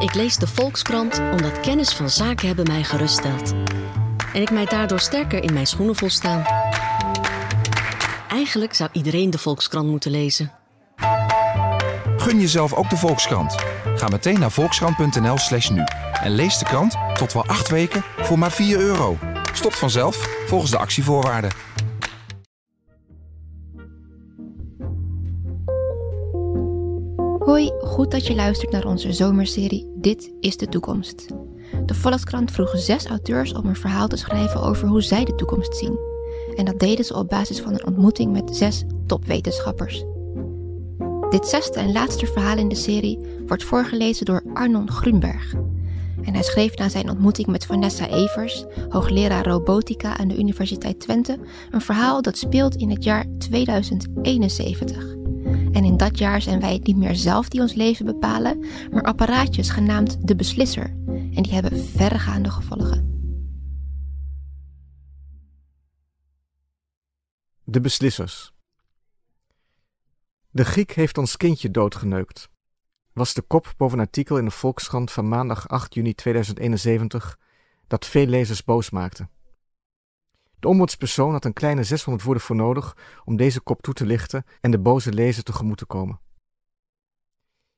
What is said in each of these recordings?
Ik lees de Volkskrant omdat kennis van zaken hebben mij geruststelt. En ik mij daardoor sterker in mijn schoenen voel staan. Eigenlijk zou iedereen de Volkskrant moeten lezen. Gun jezelf ook de Volkskrant. Ga meteen naar volkskrant.nl slash nu. En lees de krant tot wel acht weken voor maar 4 euro. Stopt vanzelf volgens de actievoorwaarden. Goed dat je luistert naar onze zomerserie Dit is de toekomst. De Volkskrant vroeg zes auteurs om een verhaal te schrijven over hoe zij de toekomst zien. En dat deden ze op basis van een ontmoeting met zes topwetenschappers. Dit zesde en laatste verhaal in de serie wordt voorgelezen door Arnon Grunberg. En hij schreef na zijn ontmoeting met Vanessa Evers, hoogleraar robotica aan de Universiteit Twente, een verhaal dat speelt in het jaar 2071. En in dat jaar zijn wij niet meer zelf die ons leven bepalen, maar apparaatjes genaamd de beslisser. En die hebben verregaande gevolgen. De beslissers. De Griek heeft ons kindje doodgeneukt. Was de kop boven een artikel in de Volkskrant van maandag 8 juni 2071 dat veel lezers boos maakte. De ombudspersoon had een kleine 600 woorden voor nodig om deze kop toe te lichten en de boze lezer tegemoet te komen.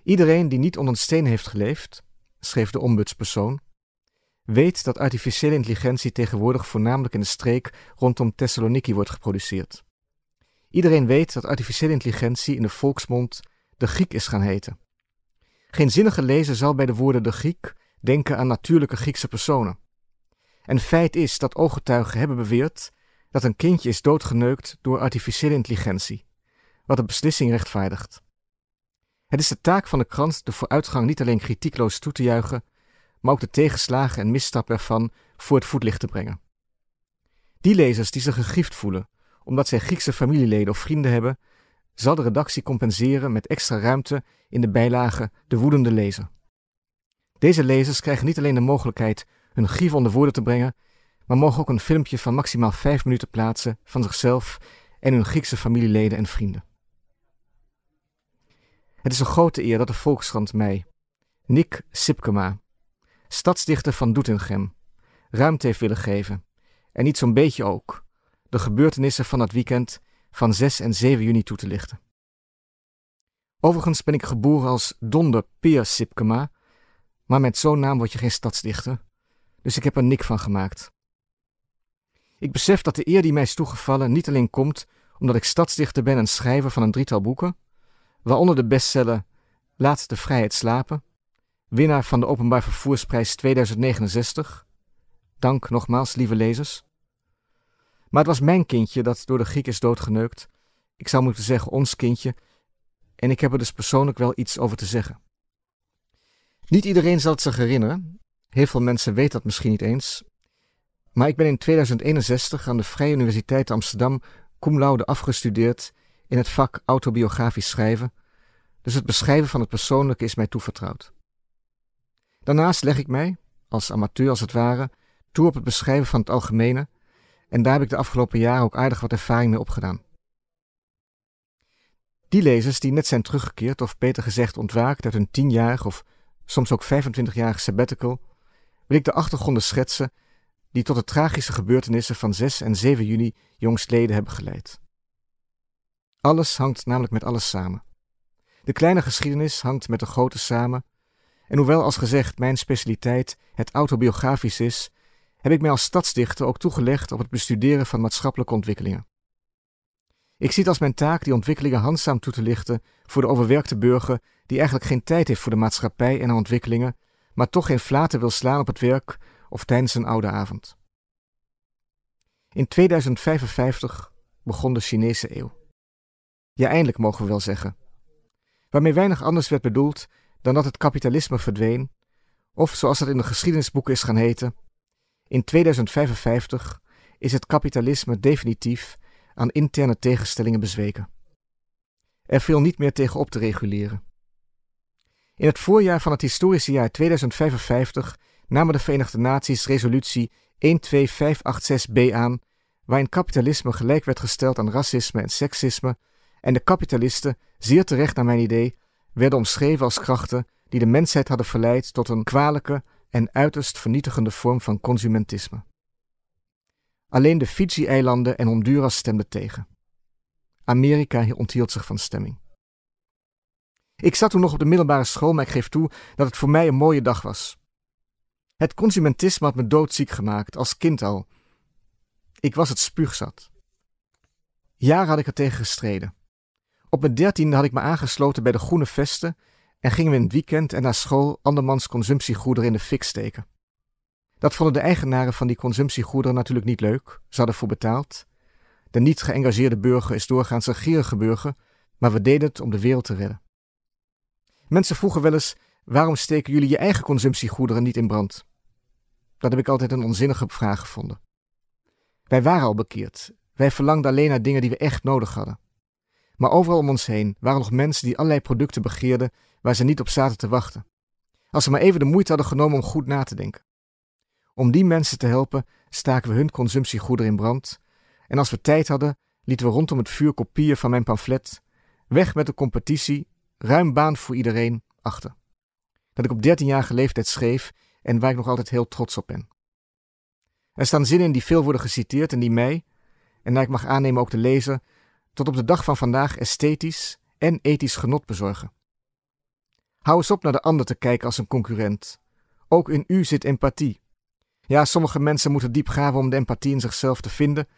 Iedereen die niet onder een steen heeft geleefd, schreef de ombudspersoon, weet dat artificiële intelligentie tegenwoordig voornamelijk in de streek rondom Thessaloniki wordt geproduceerd. Iedereen weet dat artificiële intelligentie in de volksmond de Griek is gaan heten. Geen zinnige lezer zal bij de woorden de Griek denken aan natuurlijke Griekse personen. En feit is dat ooggetuigen hebben beweerd dat een kindje is doodgeneukt door artificiële intelligentie, wat de beslissing rechtvaardigt. Het is de taak van de krant de vooruitgang niet alleen kritiekloos toe te juichen, maar ook de tegenslagen en misstappen ervan voor het voetlicht te brengen. Die lezers die zich gegriefd voelen omdat zij Griekse familieleden of vrienden hebben, zal de redactie compenseren met extra ruimte in de bijlage De Woedende Lezer. Deze lezers krijgen niet alleen de mogelijkheid hun grief onder woorden te brengen, maar mogen ook een filmpje van maximaal vijf minuten plaatsen van zichzelf en hun Griekse familieleden en vrienden. Het is een grote eer dat de Volkskrant mij, Nick Sipkema, stadsdichter van Doetinchem, ruimte heeft willen geven. En niet zo'n beetje ook, de gebeurtenissen van het weekend van 6 en 7 juni toe te lichten. Overigens ben ik geboren als Donder Peer Sipkema, maar met zo'n naam word je geen stadsdichter dus ik heb er Nick van gemaakt. Ik besef dat de eer die mij is toegevallen niet alleen komt omdat ik stadsdichter ben en schrijver van een drietal boeken, waaronder de bestseller Laat de vrijheid slapen, winnaar van de Openbaar Vervoersprijs 2069. Dank nogmaals, lieve lezers. Maar het was mijn kindje dat door de Griek is doodgeneukt. Ik zou moeten zeggen ons kindje, en ik heb er dus persoonlijk wel iets over te zeggen. Niet iedereen zal het zich herinneren, Heel veel mensen weten dat misschien niet eens. Maar ik ben in 2061 aan de Vrije Universiteit Amsterdam cum laude afgestudeerd in het vak autobiografisch schrijven, dus het beschrijven van het persoonlijke is mij toevertrouwd. Daarnaast leg ik mij, als amateur als het ware, toe op het beschrijven van het algemene en daar heb ik de afgelopen jaren ook aardig wat ervaring mee opgedaan. Die lezers die net zijn teruggekeerd, of beter gezegd ontwaakt uit hun tienjarig of soms ook 25-jarig sabbatical, wil ik de achtergronden schetsen die tot de tragische gebeurtenissen van 6 en 7 juni jongstleden hebben geleid. Alles hangt namelijk met alles samen. De kleine geschiedenis hangt met de grote samen, en hoewel als gezegd mijn specialiteit het autobiografisch is, heb ik mij als stadsdichter ook toegelegd op het bestuderen van maatschappelijke ontwikkelingen. Ik zie het als mijn taak die ontwikkelingen handzaam toe te lichten voor de overwerkte burger die eigenlijk geen tijd heeft voor de maatschappij en haar ontwikkelingen, maar toch geen flaten wil slaan op het werk of tijdens een oude avond. In 2055 begon de Chinese eeuw. Ja, eindelijk mogen we wel zeggen. Waarmee weinig anders werd bedoeld dan dat het kapitalisme verdween, of zoals het in de geschiedenisboeken is gaan heten, in 2055 is het kapitalisme definitief aan interne tegenstellingen bezweken. Er viel niet meer tegen op te reguleren. In het voorjaar van het historische jaar 2055 namen de Verenigde Naties resolutie 12586b aan, waarin kapitalisme gelijk werd gesteld aan racisme en seksisme, en de kapitalisten, zeer terecht naar mijn idee, werden omschreven als krachten die de mensheid hadden verleid tot een kwalijke en uiterst vernietigende vorm van consumentisme. Alleen de Fiji-eilanden en Honduras stemden tegen. Amerika onthield zich van stemming. Ik zat toen nog op de middelbare school, maar ik geef toe dat het voor mij een mooie dag was. Het consumentisme had me doodziek gemaakt, als kind al. Ik was het spuugzat. Jaren had ik er tegen gestreden. Op mijn dertiende had ik me aangesloten bij de Groene Vesten en gingen we in het weekend en na school andermans consumptiegoederen in de fik steken. Dat vonden de eigenaren van die consumptiegoederen natuurlijk niet leuk, ze hadden voor betaald. De niet geëngageerde burger is doorgaans een gierige burger, maar we deden het om de wereld te redden. Mensen vroegen wel eens: waarom steken jullie je eigen consumptiegoederen niet in brand? Dat heb ik altijd een onzinnige vraag gevonden. Wij waren al bekeerd. Wij verlangden alleen naar dingen die we echt nodig hadden. Maar overal om ons heen waren nog mensen die allerlei producten begeerden waar ze niet op zaten te wachten. Als ze maar even de moeite hadden genomen om goed na te denken. Om die mensen te helpen staken we hun consumptiegoederen in brand. En als we tijd hadden, lieten we rondom het vuur kopieën van mijn pamflet. Weg met de competitie, ruim baan voor iedereen, achter. Dat ik op 13-jarige leeftijd schreef en waar ik nog altijd heel trots op ben. Er staan zinnen in die veel worden geciteerd en die mij, en naar ik mag aannemen ook de lezer, tot op de dag van vandaag esthetisch en ethisch genot bezorgen. Hou eens op naar de ander te kijken als een concurrent. Ook in u zit empathie. Ja, sommige mensen moeten diep graven om de empathie in zichzelf te vinden.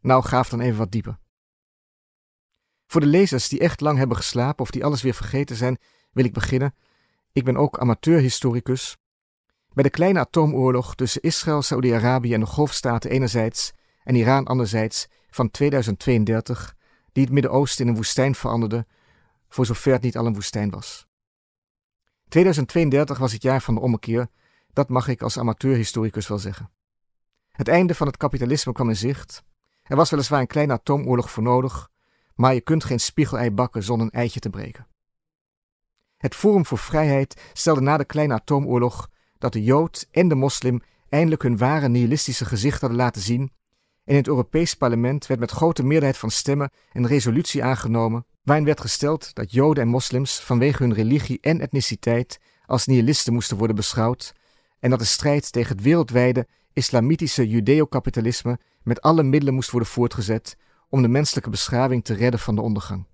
Nou, gaaf dan even wat dieper. Voor de lezers die echt lang hebben geslapen of die alles weer vergeten zijn, wil ik beginnen. Ik ben ook amateurhistoricus. Bij de kleine atoomoorlog tussen Israël, Saudi-Arabië en de Golfstaten enerzijds en Iran anderzijds van 2032, die het Midden-Oosten in een woestijn veranderde, voor zover het niet al een woestijn was. 2032 was het jaar van de ommekeer, dat mag ik als amateurhistoricus wel zeggen. Het einde van het kapitalisme kwam in zicht. Er was weliswaar een kleine atoomoorlog voor nodig, maar je kunt geen spiegelei bakken zonder een eitje te breken. Het Forum voor Vrijheid stelde na de kleine atoomoorlog dat de Jood en de moslim eindelijk hun ware nihilistische gezicht hadden laten zien en in het Europees Parlement werd met grote meerderheid van stemmen een resolutie aangenomen waarin werd gesteld dat Joden en moslims vanwege hun religie en etniciteit als nihilisten moesten worden beschouwd en dat de strijd tegen het wereldwijde islamitische judeo-kapitalisme met alle middelen moest worden voortgezet om de menselijke beschaving te redden van de ondergang.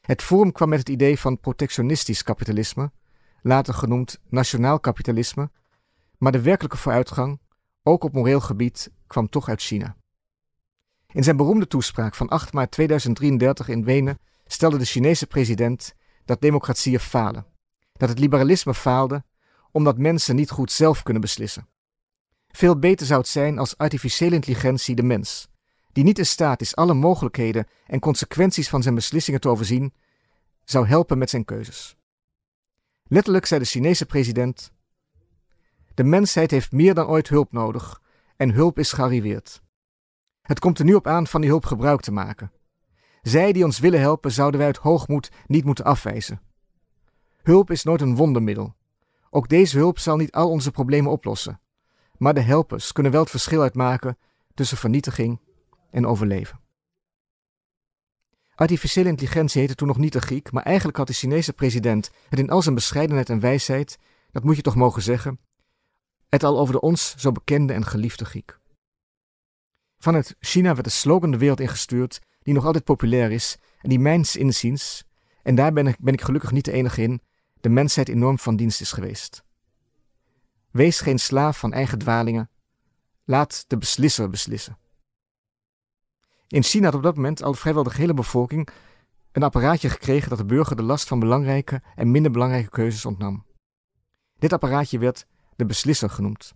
Het Forum kwam met het idee van protectionistisch kapitalisme, later genoemd nationaal kapitalisme, maar de werkelijke vooruitgang, ook op moreel gebied, kwam toch uit China. In zijn beroemde toespraak van 8 maart 2033 in Wenen stelde de Chinese president dat democratieën falen, dat het liberalisme faalde omdat mensen niet goed zelf kunnen beslissen. Veel beter zou het zijn als artificiële intelligentie de mens, die niet in staat is alle mogelijkheden en consequenties van zijn beslissingen te overzien, zou helpen met zijn keuzes. Letterlijk zei de Chinese president: De mensheid heeft meer dan ooit hulp nodig en hulp is gearriveerd. Het komt er nu op aan van die hulp gebruik te maken. Zij die ons willen helpen, zouden wij uit hoogmoed niet moeten afwijzen. Hulp is nooit een wondermiddel. Ook deze hulp zal niet al onze problemen oplossen. Maar de helpers kunnen wel het verschil uitmaken tussen vernietiging en overleven. Artificiële intelligentie heette toen nog niet de Griek, maar eigenlijk had de Chinese president het in al zijn bescheidenheid en wijsheid, dat moet je toch mogen zeggen, het al over de ons zo bekende en geliefde Griek. Vanuit China werd de slogan de wereld ingestuurd, die nog altijd populair is en die mijns inziens, en daar ben ik, ben ik gelukkig niet de enige in, de mensheid enorm van dienst is geweest. Wees geen slaaf van eigen dwalingen, laat de beslisser beslissen. In China had op dat moment al vrijwel de hele bevolking een apparaatje gekregen dat de burger de last van belangrijke en minder belangrijke keuzes ontnam. Dit apparaatje werd de beslisser genoemd.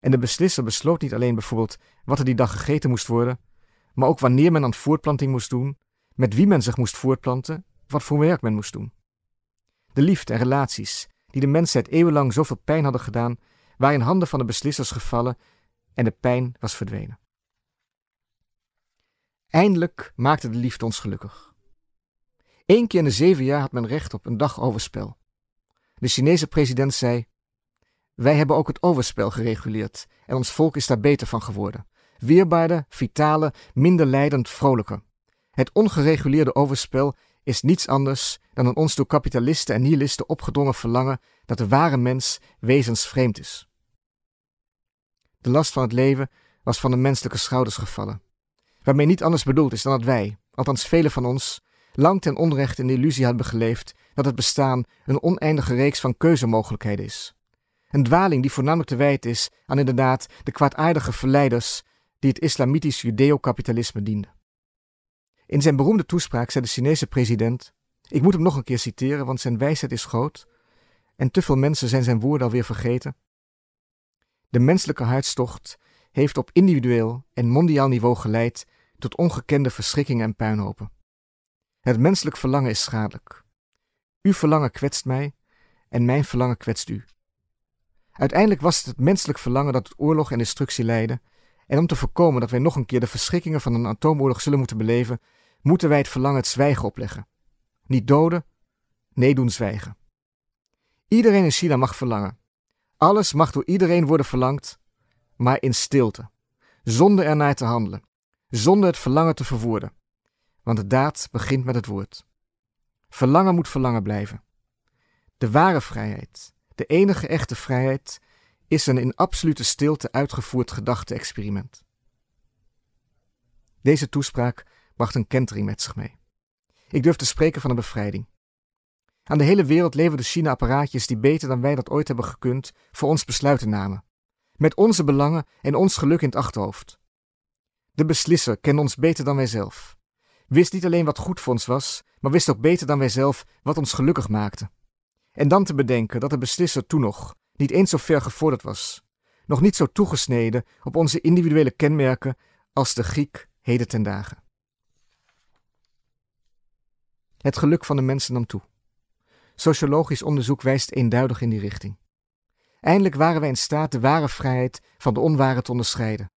En de beslisser besloot niet alleen bijvoorbeeld wat er die dag gegeten moest worden, maar ook wanneer men aan voortplanting moest doen, met wie men zich moest voortplanten, wat voor werk men moest doen. De liefde en relaties, die de mensheid eeuwenlang zoveel pijn hadden gedaan, waren in handen van de beslissers gevallen en de pijn was verdwenen. Eindelijk maakte de liefde ons gelukkig. Eén keer in de zeven jaar had men recht op een dag overspel. De Chinese president zei: Wij hebben ook het overspel gereguleerd en ons volk is daar beter van geworden. Weerbaarder, vitaler, minder leidend, vrolijker. Het ongereguleerde overspel is niets anders dan een ons door kapitalisten en nihilisten opgedrongen verlangen dat de ware mens wezensvreemd is. De last van het leven was van de menselijke schouders gevallen, waarmee niet anders bedoeld is dan dat wij, althans velen van ons, lang ten onrecht in de illusie hebben geleefd dat het bestaan een oneindige reeks van keuzemogelijkheden is. Een dwaling die voornamelijk te wijten is aan inderdaad de kwaadaardige verleiders die het islamitisch judeo-kapitalisme dienden. In zijn beroemde toespraak zei de Chinese president: Ik moet hem nog een keer citeren, want zijn wijsheid is groot en te veel mensen zijn zijn woorden alweer vergeten. De menselijke hartstocht heeft op individueel en mondiaal niveau geleid tot ongekende verschrikkingen en puinhopen. Het menselijk verlangen is schadelijk. Uw verlangen kwetst mij en mijn verlangen kwetst u. Uiteindelijk was het het menselijk verlangen dat tot oorlog en destructie leidde, en om te voorkomen dat wij nog een keer de verschrikkingen van een atoomoorlog zullen moeten beleven, moeten wij het verlangen het zwijgen opleggen. Niet doden, nee doen zwijgen. Iedereen in China mag verlangen. Alles mag door iedereen worden verlangd, maar in stilte, zonder ernaar te handelen, zonder het verlangen te verwoorden. Want de daad begint met het woord. Verlangen moet verlangen blijven. De ware vrijheid, de enige echte vrijheid, is een in absolute stilte uitgevoerd gedachte-experiment. Deze toespraak bracht een kentering met zich mee. Ik durf te spreken van een bevrijding. Aan de hele wereld leverde China apparaatjes die beter dan wij dat ooit hebben gekund voor ons besluiten namen. Met onze belangen en ons geluk in het achterhoofd. De beslisser kende ons beter dan wij zelf. Wist niet alleen wat goed voor ons was, maar wist ook beter dan wij zelf wat ons gelukkig maakte. En dan te bedenken dat de beslisser toen nog niet eens zo ver gevorderd was, nog niet zo toegesneden op onze individuele kenmerken als de Griek heden ten dagen. Het geluk van de mensen nam toe. Sociologisch onderzoek wijst eenduidig in die richting. Eindelijk waren wij in staat de ware vrijheid van de onware te onderscheiden.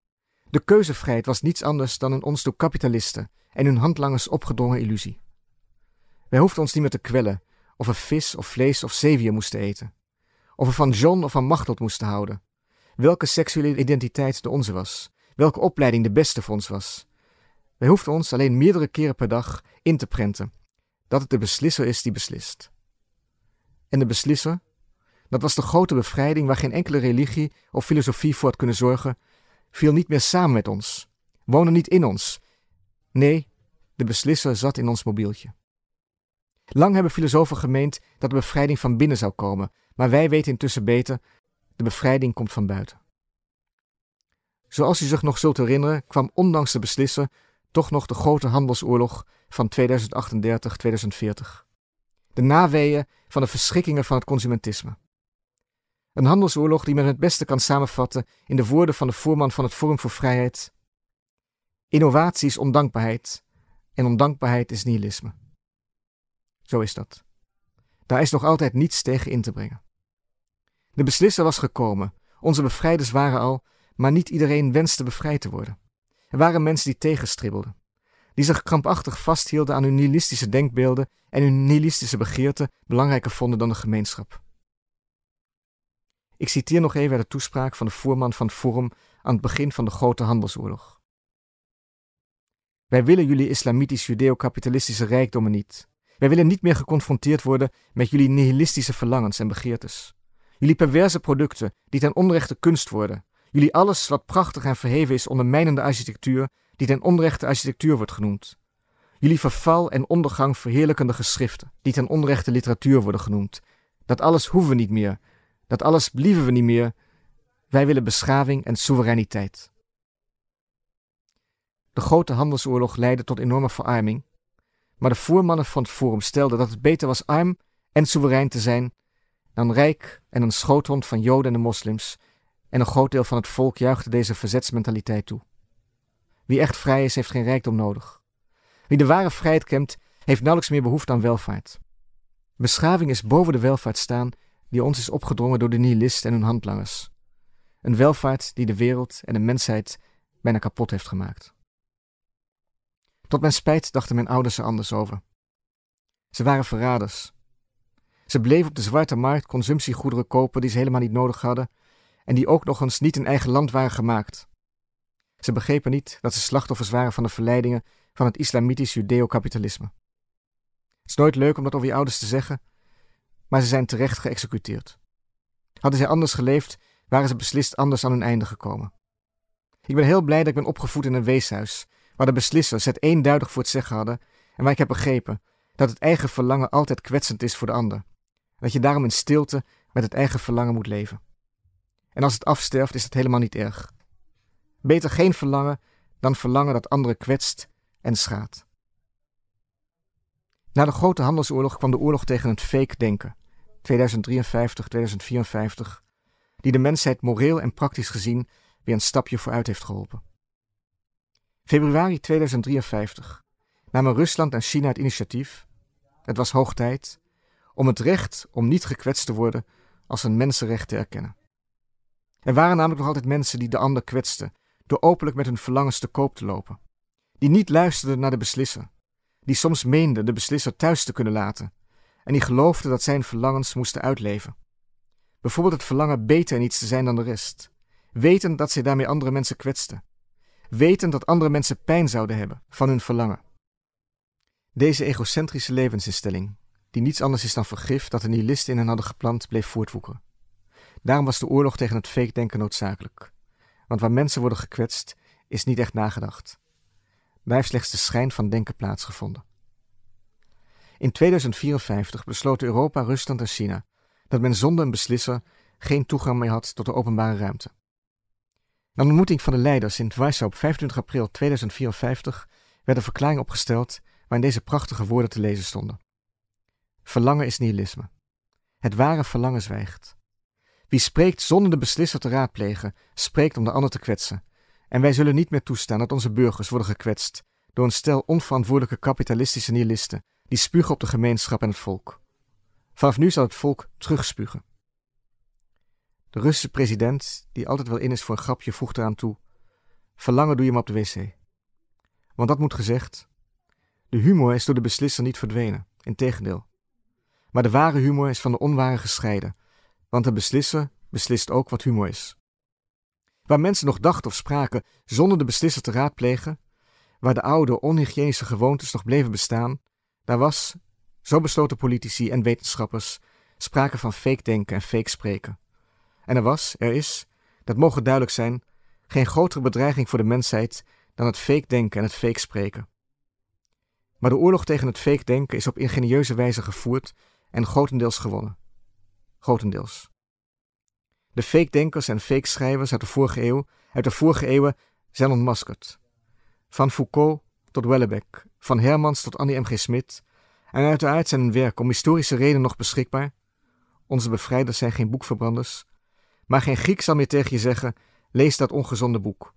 De keuzevrijheid was niets anders dan een ons door kapitalisten en hun handlangers opgedrongen illusie. Wij hoefden ons niet meer te kwellen of we vis of vlees of zeewier moesten eten. Of we van John of van Machteld moesten houden. Welke seksuele identiteit de onze was. Welke opleiding de beste voor ons was. Wij hoefden ons alleen meerdere keren per dag in te prenten dat het de beslisser is die beslist. En de beslisser, dat was de grote bevrijding waar geen enkele religie of filosofie voor had kunnen zorgen, viel niet meer samen met ons, woonde niet in ons. Nee, de beslisser zat in ons mobieltje. Lang hebben filosofen gemeend dat de bevrijding van binnen zou komen, maar wij weten intussen beter, de bevrijding komt van buiten. Zoals u zich nog zult herinneren, kwam ondanks de beslisser toch nog de grote handelsoorlog van 2038-2040. De naweeën van de verschrikkingen van het consumentisme. Een handelsoorlog die men het beste kan samenvatten in de woorden van de voorman van het Forum voor Vrijheid. Innovatie is ondankbaarheid en ondankbaarheid is nihilisme. Zo is dat. Daar is nog altijd niets tegen in te brengen. De beslisser was gekomen, onze bevrijders waren al, maar niet iedereen wenste bevrijd te worden. Er waren mensen die tegenstribbelden, die zich krampachtig vasthielden aan hun nihilistische denkbeelden en hun nihilistische begeerten belangrijker vonden dan de gemeenschap. Ik citeer nog even de toespraak van de voorman van Forum aan het begin van de grote handelsoorlog. Wij willen jullie islamitisch-judeo-kapitalistische rijkdommen niet. Wij willen niet meer geconfronteerd worden met jullie nihilistische verlangens en begeertes. Jullie perverse producten die ten onrechte kunst worden. Jullie alles wat prachtig en verheven is ondermijnende architectuur die ten onrechte architectuur wordt genoemd. Jullie verval en ondergang verheerlijkende geschriften die ten onrechte literatuur worden genoemd. Dat alles hoeven we niet meer. Dat alles blieven we niet meer. Wij willen beschaving en soevereiniteit. De grote handelsoorlog leidde tot enorme verarming maar de voormannen van het Forum stelden dat het beter was arm en soeverein te zijn dan rijk en een schoothond van Joden en de moslims, en een groot deel van het volk juichte deze verzetsmentaliteit toe. Wie echt vrij is, heeft geen rijkdom nodig. Wie de ware vrijheid kent, heeft nauwelijks meer behoefte aan welvaart. Beschaving is boven de welvaart staan die ons is opgedrongen door de nihilisten en hun handlangers. Een welvaart die de wereld en de mensheid bijna kapot heeft gemaakt. Tot mijn spijt dachten mijn ouders er anders over. Ze waren verraders. Ze bleven op de zwarte markt consumptiegoederen kopen die ze helemaal niet nodig hadden en die ook nog eens niet in eigen land waren gemaakt. Ze begrepen niet dat ze slachtoffers waren van de verleidingen van het islamitisch judeo-kapitalisme. Het is nooit leuk om dat over je ouders te zeggen, maar ze zijn terecht geëxecuteerd. Hadden zij anders geleefd, waren ze beslist anders aan hun einde gekomen. Ik ben heel blij dat ik ben opgevoed in een weeshuis, waar de beslissers het eenduidig voor het zeggen hadden en waar ik heb begrepen dat het eigen verlangen altijd kwetsend is voor de ander. Dat je daarom in stilte met het eigen verlangen moet leven. En als het afsterft, is het helemaal niet erg. Beter geen verlangen dan verlangen dat anderen kwetst en schaadt. Na de grote handelsoorlog kwam de oorlog tegen het fake denken, 2053, 2054, die de mensheid moreel en praktisch gezien weer een stapje vooruit heeft geholpen. Februari 2053 namen Rusland en China het initiatief, het was hoog tijd, om het recht om niet gekwetst te worden als een mensenrecht te erkennen. Er waren namelijk nog altijd mensen die de ander kwetsten door openlijk met hun verlangens te koop te lopen, die niet luisterden naar de beslisser, die soms meenden de beslisser thuis te kunnen laten en die geloofden dat zijn verlangens moesten uitleven. Bijvoorbeeld het verlangen beter in iets te zijn dan de rest, weten dat zij daarmee andere mensen kwetsten, weten dat andere mensen pijn zouden hebben van hun verlangen. Deze egocentrische levensinstelling, die niets anders is dan vergif dat de nihilisten in hen hadden geplant, bleef voortwoekeren. Daarom was de oorlog tegen het fake-denken noodzakelijk. Want waar mensen worden gekwetst, is niet echt nagedacht. Daar heeft slechts de schijn van denken plaatsgevonden. In 2054 besloten Europa, Rusland en China dat men zonder een beslisser geen toegang meer had tot de openbare ruimte. Na een ontmoeting van de leiders in Warschau op 25 april 2054 werd een verklaring opgesteld waarin deze prachtige woorden te lezen stonden. Verlangen is nihilisme. Het ware verlangen zwijgt. Wie spreekt zonder de beslisser te raadplegen, spreekt om de ander te kwetsen. En wij zullen niet meer toestaan dat onze burgers worden gekwetst door een stel onverantwoordelijke kapitalistische nihilisten die spugen op de gemeenschap en het volk. Vanaf nu zal het volk terugspugen. De Russische president, die altijd wel in is voor een grapje, voegt eraan toe: Verlangen doe je maar op de wc. Want dat moet gezegd: de humor is door de beslisser niet verdwenen, integendeel. Maar de ware humor is van de onware gescheiden, want de beslisser beslist ook wat humor is. Waar mensen nog dachten of spraken zonder de beslisser te raadplegen, waar de oude onhygiënische gewoontes nog bleven bestaan, daar was, zo besloten politici en wetenschappers, sprake van fake denken en fake spreken. En er was, er is, dat mogen duidelijk zijn, geen grotere bedreiging voor de mensheid dan het fake denken en het fake spreken. Maar de oorlog tegen het fake denken is op ingenieuze wijze gevoerd en grotendeels gewonnen. Grotendeels. De fake denkers en fake schrijvers uit de vorige eeuw, uit de vorige eeuwen zijn ontmaskerd. Van Foucault tot Wellebeck, van Hermans tot Annie M. G. Smit, en uiteraard zijn werk om historische redenen nog beschikbaar. Onze bevrijders zijn geen boekverbranders, maar geen Griek zal meer tegen je zeggen: lees dat ongezonde boek.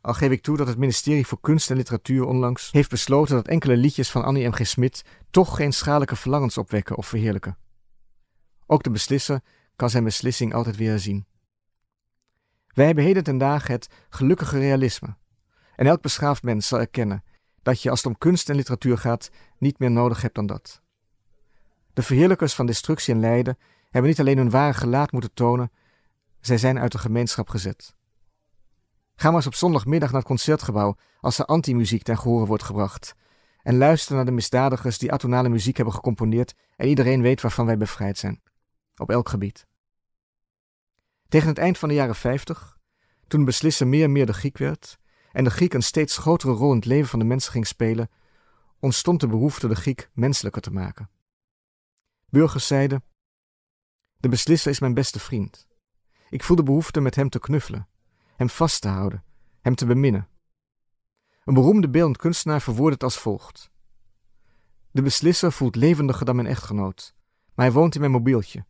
Al geef ik toe dat het ministerie voor Kunst en Literatuur onlangs heeft besloten dat enkele liedjes van Annie M. G. Smit toch geen schadelijke verlangens opwekken of verheerlijken. Ook de beslisser kan zijn beslissing altijd weer herzien. Wij hebben heden ten dagen het gelukkige realisme. En elk beschaafd mens zal erkennen dat je als het om kunst en literatuur gaat niet meer nodig hebt dan dat. De verheerlijkers van destructie en lijden hebben niet alleen hun ware gelaat moeten tonen, zij zijn uit de gemeenschap gezet. Ga maar eens op zondagmiddag naar het concertgebouw als er anti-muziek ten gehore wordt gebracht. En luister naar de misdadigers die atonale muziek hebben gecomponeerd en iedereen weet waarvan wij bevrijd zijn. Op elk gebied. Tegen het eind van de jaren 50, toen beslisser meer en meer de Griek werd en de Griek een steeds grotere rol in het leven van de mensen ging spelen, ontstond de behoefte de Griek menselijker te maken. Burgers zeiden: De beslisser is mijn beste vriend. Ik voel de behoefte met hem te knuffelen, hem vast te houden, hem te beminnen. Een beroemde beeldend kunstenaar verwoordt het als volgt: De beslisser voelt levendiger dan mijn echtgenoot, maar hij woont in mijn mobieltje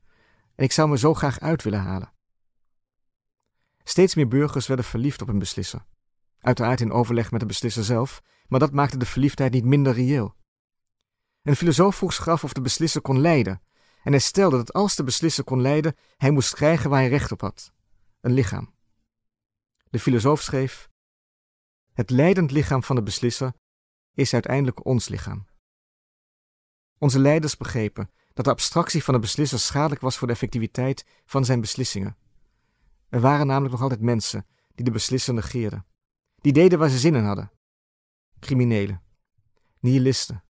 en ik zou me zo graag uit willen halen. Steeds meer burgers werden verliefd op een beslisser. Uiteraard in overleg met de beslisser zelf, maar dat maakte de verliefdheid niet minder reëel. Een filosoof vroeg zich of de beslisser kon lijden, en hij stelde dat als de beslisser kon lijden, hij moest krijgen waar hij recht op had: een lichaam. De filosoof schreef: Het leidend lichaam van de beslisser is uiteindelijk ons lichaam. Onze leiders begrepen dat de abstractie van de beslisser schadelijk was voor de effectiviteit van zijn beslissingen. Er waren namelijk nog altijd mensen die de beslisser negeerden, die deden waar ze zin in hadden. Criminelen, nihilisten,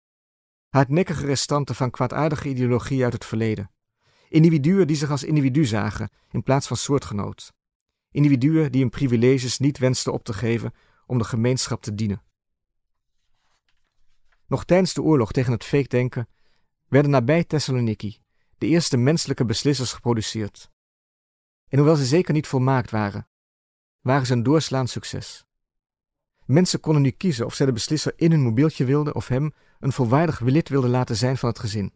hardnekkige restanten van kwaadaardige ideologieën uit het verleden. Individuen die zich als individu zagen in plaats van soortgenoot. Individuen die hun privileges niet wensten op te geven om de gemeenschap te dienen. Nog tijdens de oorlog tegen het fake-denken werden nabij Thessaloniki de eerste menselijke beslissers geproduceerd. En hoewel ze zeker niet volmaakt waren, waren ze een doorslaand succes. Mensen konden nu kiezen of zij de beslisser in hun mobieltje wilden of hem een volwaardig lid wilden laten zijn van het gezin.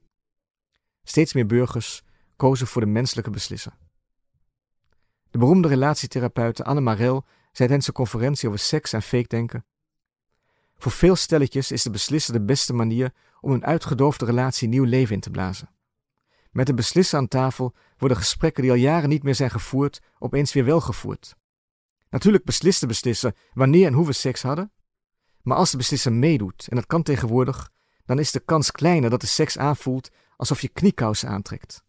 Steeds meer burgers kozen voor de menselijke beslisser. De beroemde relatietherapeute Anne Marel zei tijdens een conferentie over seks en fake denken: Voor veel stelletjes is de beslisser de beste manier om een uitgedoofde relatie nieuw leven in te blazen. Met de beslisser aan tafel worden gesprekken die al jaren niet meer zijn gevoerd, opeens weer wel gevoerd. Natuurlijk beslist de beslisser wanneer en hoe we seks hadden, maar als de beslisser meedoet, en dat kan tegenwoordig, dan is de kans kleiner dat de seks aanvoelt alsof je kniekousen aantrekt.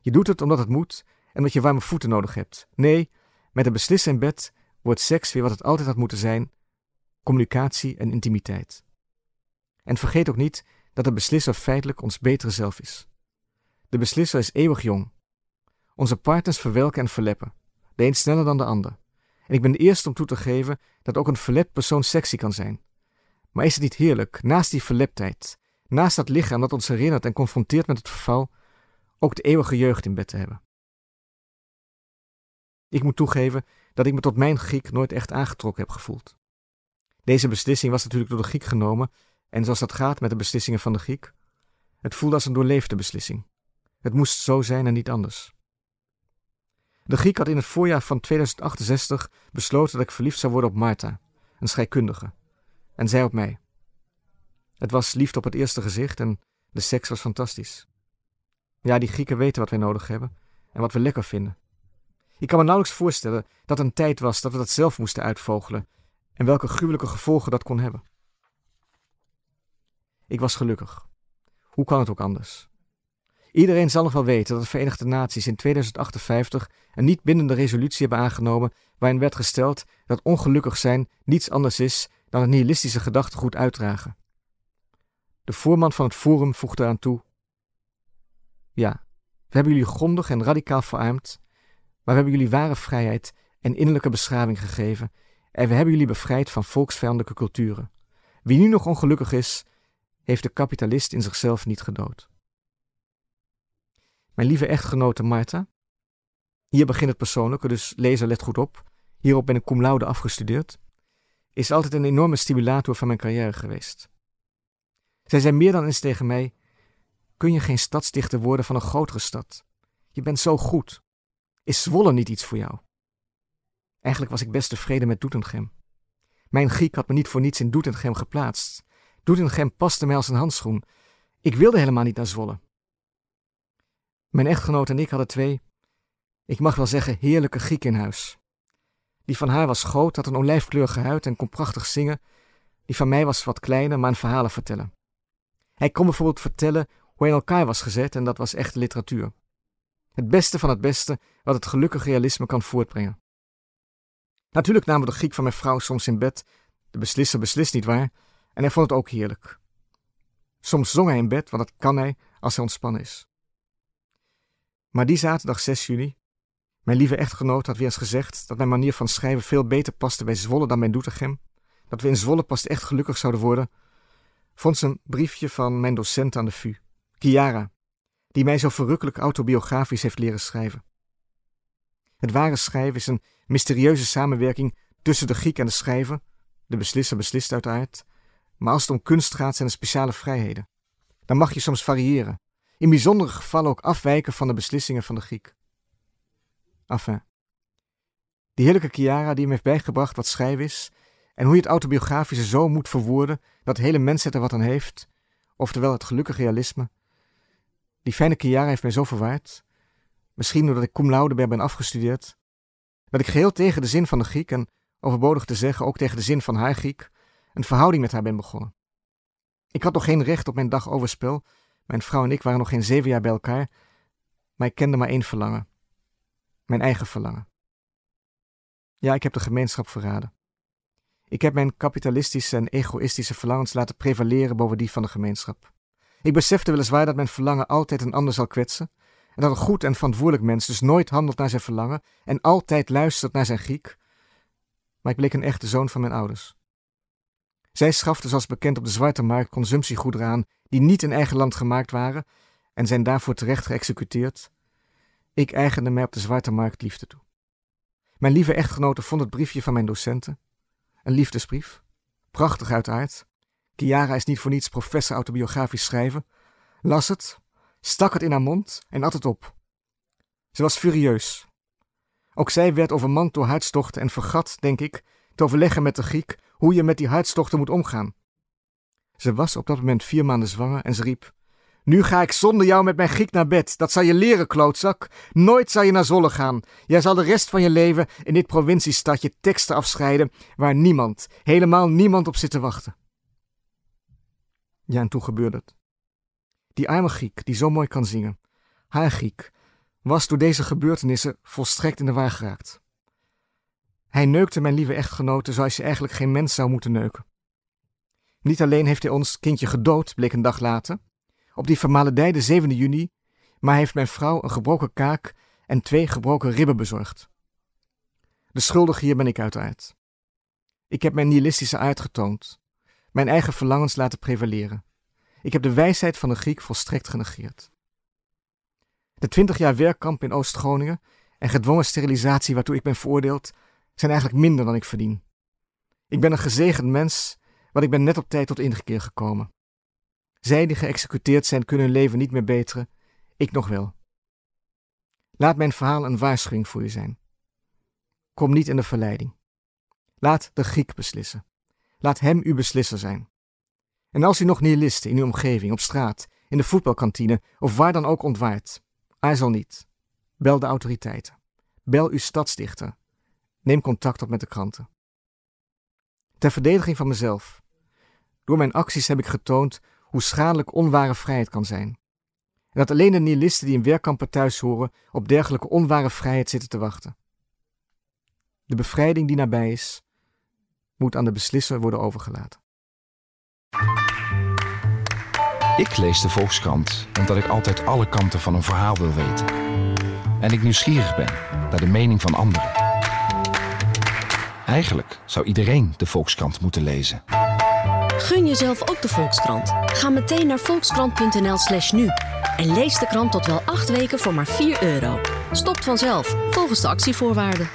Je doet het omdat het moet en omdat je warme voeten nodig hebt. Nee, met een beslisser in bed wordt seks weer wat het altijd had moeten zijn: communicatie en intimiteit. En vergeet ook niet dat de beslisser feitelijk ons betere zelf is. De beslisser is eeuwig jong. Onze partners verwelken en verleppen, de een sneller dan de ander. En ik ben de eerste om toe te geven dat ook een verlept persoon sexy kan zijn. Maar is het niet heerlijk, naast die verleptheid, naast dat lichaam dat ons herinnert en confronteert met het verval, ook de eeuwige jeugd in bed te hebben? Ik moet toegeven dat ik me tot mijn Griek nooit echt aangetrokken heb gevoeld. Deze beslissing was natuurlijk door de Griek genomen, en zoals dat gaat met de beslissingen van de Griek, het voelde als een doorleefde beslissing. Het moest zo zijn en niet anders. De Griek had in het voorjaar van 2068 besloten dat ik verliefd zou worden op Martha, een scheikundige, en zij op mij. Het was liefde op het eerste gezicht en de seks was fantastisch. Ja, die Grieken weten wat wij nodig hebben en wat we lekker vinden. Ik kan me nauwelijks voorstellen dat een tijd was dat we dat zelf moesten uitvogelen en welke gruwelijke gevolgen dat kon hebben. Ik was gelukkig. Hoe kan het ook anders? Iedereen zal nog wel weten dat de Verenigde Naties in 2058 een niet bindende resolutie hebben aangenomen waarin werd gesteld dat ongelukkig zijn niets anders is dan het nihilistische gedachtegoed uitdragen. De voorman van het forum voegde eraan toe: Ja, we hebben jullie grondig en radicaal verarmd, maar we hebben jullie ware vrijheid en innerlijke beschaving gegeven en we hebben jullie bevrijd van volksvijandelijke culturen. Wie nu nog ongelukkig is, heeft de kapitalist in zichzelf niet gedood. Mijn lieve echtgenote Marta. Hier begint het persoonlijke, dus lezer let goed op. Hierop ben ik cum laude afgestudeerd. Is altijd een enorme stimulator van mijn carrière geweest. Zij zei meer dan eens tegen mij: Kun je geen stadsdichter worden van een grotere stad? Je bent zo goed. Is Zwolle niet iets voor jou? Eigenlijk was ik best tevreden met Doetinchem. Mijn Griek had me niet voor niets in Doetinchem geplaatst. Doetinchem paste mij als een handschoen. Ik wilde helemaal niet naar Zwolle. Mijn echtgenoot en ik hadden twee, ik mag wel zeggen, heerlijke Grieken in huis. Die van haar was groot, had een olijfkleurige huid en kon prachtig zingen. Die van mij was wat kleiner, maar een verhalen vertellen. Hij kon bijvoorbeeld vertellen hoe hij in elkaar was gezet en dat was echte literatuur. Het beste van het beste wat het gelukkige realisme kan voortbrengen. Natuurlijk namen de Griek van mijn vrouw soms in bed, de beslisser beslist niet waar, en hij vond het ook heerlijk. Soms zong hij in bed, want dat kan hij als hij ontspannen is. Maar die zaterdag 6 juni, mijn lieve echtgenoot had weer eens gezegd dat mijn manier van schrijven veel beter paste bij Zwolle dan bij Doetinchem, dat we in Zwolle pas echt gelukkig zouden worden, vond ze een briefje van mijn docent aan de VU, Chiara, die mij zo verrukkelijk autobiografisch heeft leren schrijven. Het ware schrijven is een mysterieuze samenwerking tussen de Griek en de schrijver. De beslisser beslist uiteraard. Maar als het om kunst gaat, zijn er speciale vrijheden. Dan mag je soms variëren. In bijzondere gevallen ook afwijken van de beslissingen van de Griek. Enfin. Die heerlijke Chiara die hem heeft bijgebracht wat schrijven is en hoe je het autobiografische zo moet verwoorden dat hele mensheid er wat aan heeft, oftewel het gelukkige realisme. Die fijne Chiara heeft mij zo verwaard, misschien doordat ik cum laude ben afgestudeerd, dat ik geheel tegen de zin van de Griek en overbodig te zeggen ook tegen de zin van haar Griek een verhouding met haar ben begonnen. Ik had nog geen recht op mijn dag overspel. Mijn vrouw en ik waren nog geen zeven jaar bij elkaar, maar ik kende maar één verlangen. Mijn eigen verlangen. Ja, ik heb de gemeenschap verraden. Ik heb mijn kapitalistische en egoïstische verlangens laten prevaleren boven die van de gemeenschap. Ik besefte weliswaar dat mijn verlangen altijd een ander zal kwetsen, en dat een goed en verantwoordelijk mens dus nooit handelt naar zijn verlangen en altijd luistert naar zijn Griek. Maar ik bleek een echte zoon van mijn ouders. Zij schaften zoals bekend op de zwarte markt consumptiegoederen aan die niet in eigen land gemaakt waren en zijn daarvoor terecht geëxecuteerd. Ik eigende mij op de zwarte markt liefde toe. Mijn lieve echtgenote vond het briefje van mijn docenten. Een liefdesbrief. Prachtig uit aard. Chiara is niet voor niets professor autobiografisch schrijven. Las het, stak het in haar mond en at het op. Ze was furieus. Ook zij werd overmand door hartstochten en vergat, denk ik, te overleggen met de Griek hoe je met die hartstochten moet omgaan. Ze was op dat moment vier maanden zwanger en ze riep: Nu ga ik zonder jou met mijn Griek naar bed. Dat zal je leren, klootzak. Nooit zal je naar Zolle gaan. Jij zal de rest van je leven in dit provinciestadje teksten afscheiden waar niemand, helemaal niemand op zit te wachten. Ja, en toen gebeurde het. Die arme Griek, die zo mooi kan zingen, haar Griek, was door deze gebeurtenissen volstrekt in de war geraakt. Hij neukte mijn lieve echtgenote zoals je eigenlijk geen mens zou moeten neuken. Niet alleen heeft hij ons kindje gedood, bleek een dag later, op die vermaledijde 7 juni, maar hij heeft mijn vrouw een gebroken kaak en twee gebroken ribben bezorgd. De schuldige hier ben ik uiteraard. Ik heb mijn nihilistische aard getoond, mijn eigen verlangens laten prevaleren. Ik heb de wijsheid van de Griek volstrekt genegeerd. De twintig jaar werkkamp in Oost-Groningen en gedwongen sterilisatie waartoe ik ben veroordeeld, zijn eigenlijk minder dan ik verdien. Ik ben een gezegend mens, ik ben net op tijd tot ingekeer gekomen. Zij die geëxecuteerd zijn, kunnen hun leven niet meer beteren, ik nog wel. Laat mijn verhaal een waarschuwing voor u zijn. Kom niet in de verleiding. Laat de Griek beslissen. Laat hem uw beslisser zijn. En als u nog nihilisten in uw omgeving, op straat, in de voetbalkantine of waar dan ook ontwaart, aarzel niet. Bel de autoriteiten. Bel uw stadsdichter. Neem contact op met de kranten. Ter verdediging van mezelf. Door mijn acties heb ik getoond hoe schadelijk onware vrijheid kan zijn. En dat alleen de nihilisten die in werkkampen thuis horen op dergelijke onware vrijheid zitten te wachten. De bevrijding die nabij is, moet aan de beslisser worden overgelaten. Ik lees de Volkskrant omdat ik altijd alle kanten van een verhaal wil weten. En ik nieuwsgierig ben naar de mening van anderen. Eigenlijk zou iedereen de Volkskrant moeten lezen. Gun jezelf ook de Volkskrant. Ga meteen naar volkskrant.nl/slash nu en lees de krant tot wel acht weken voor maar 4 euro. Stopt vanzelf, volgens de actievoorwaarden.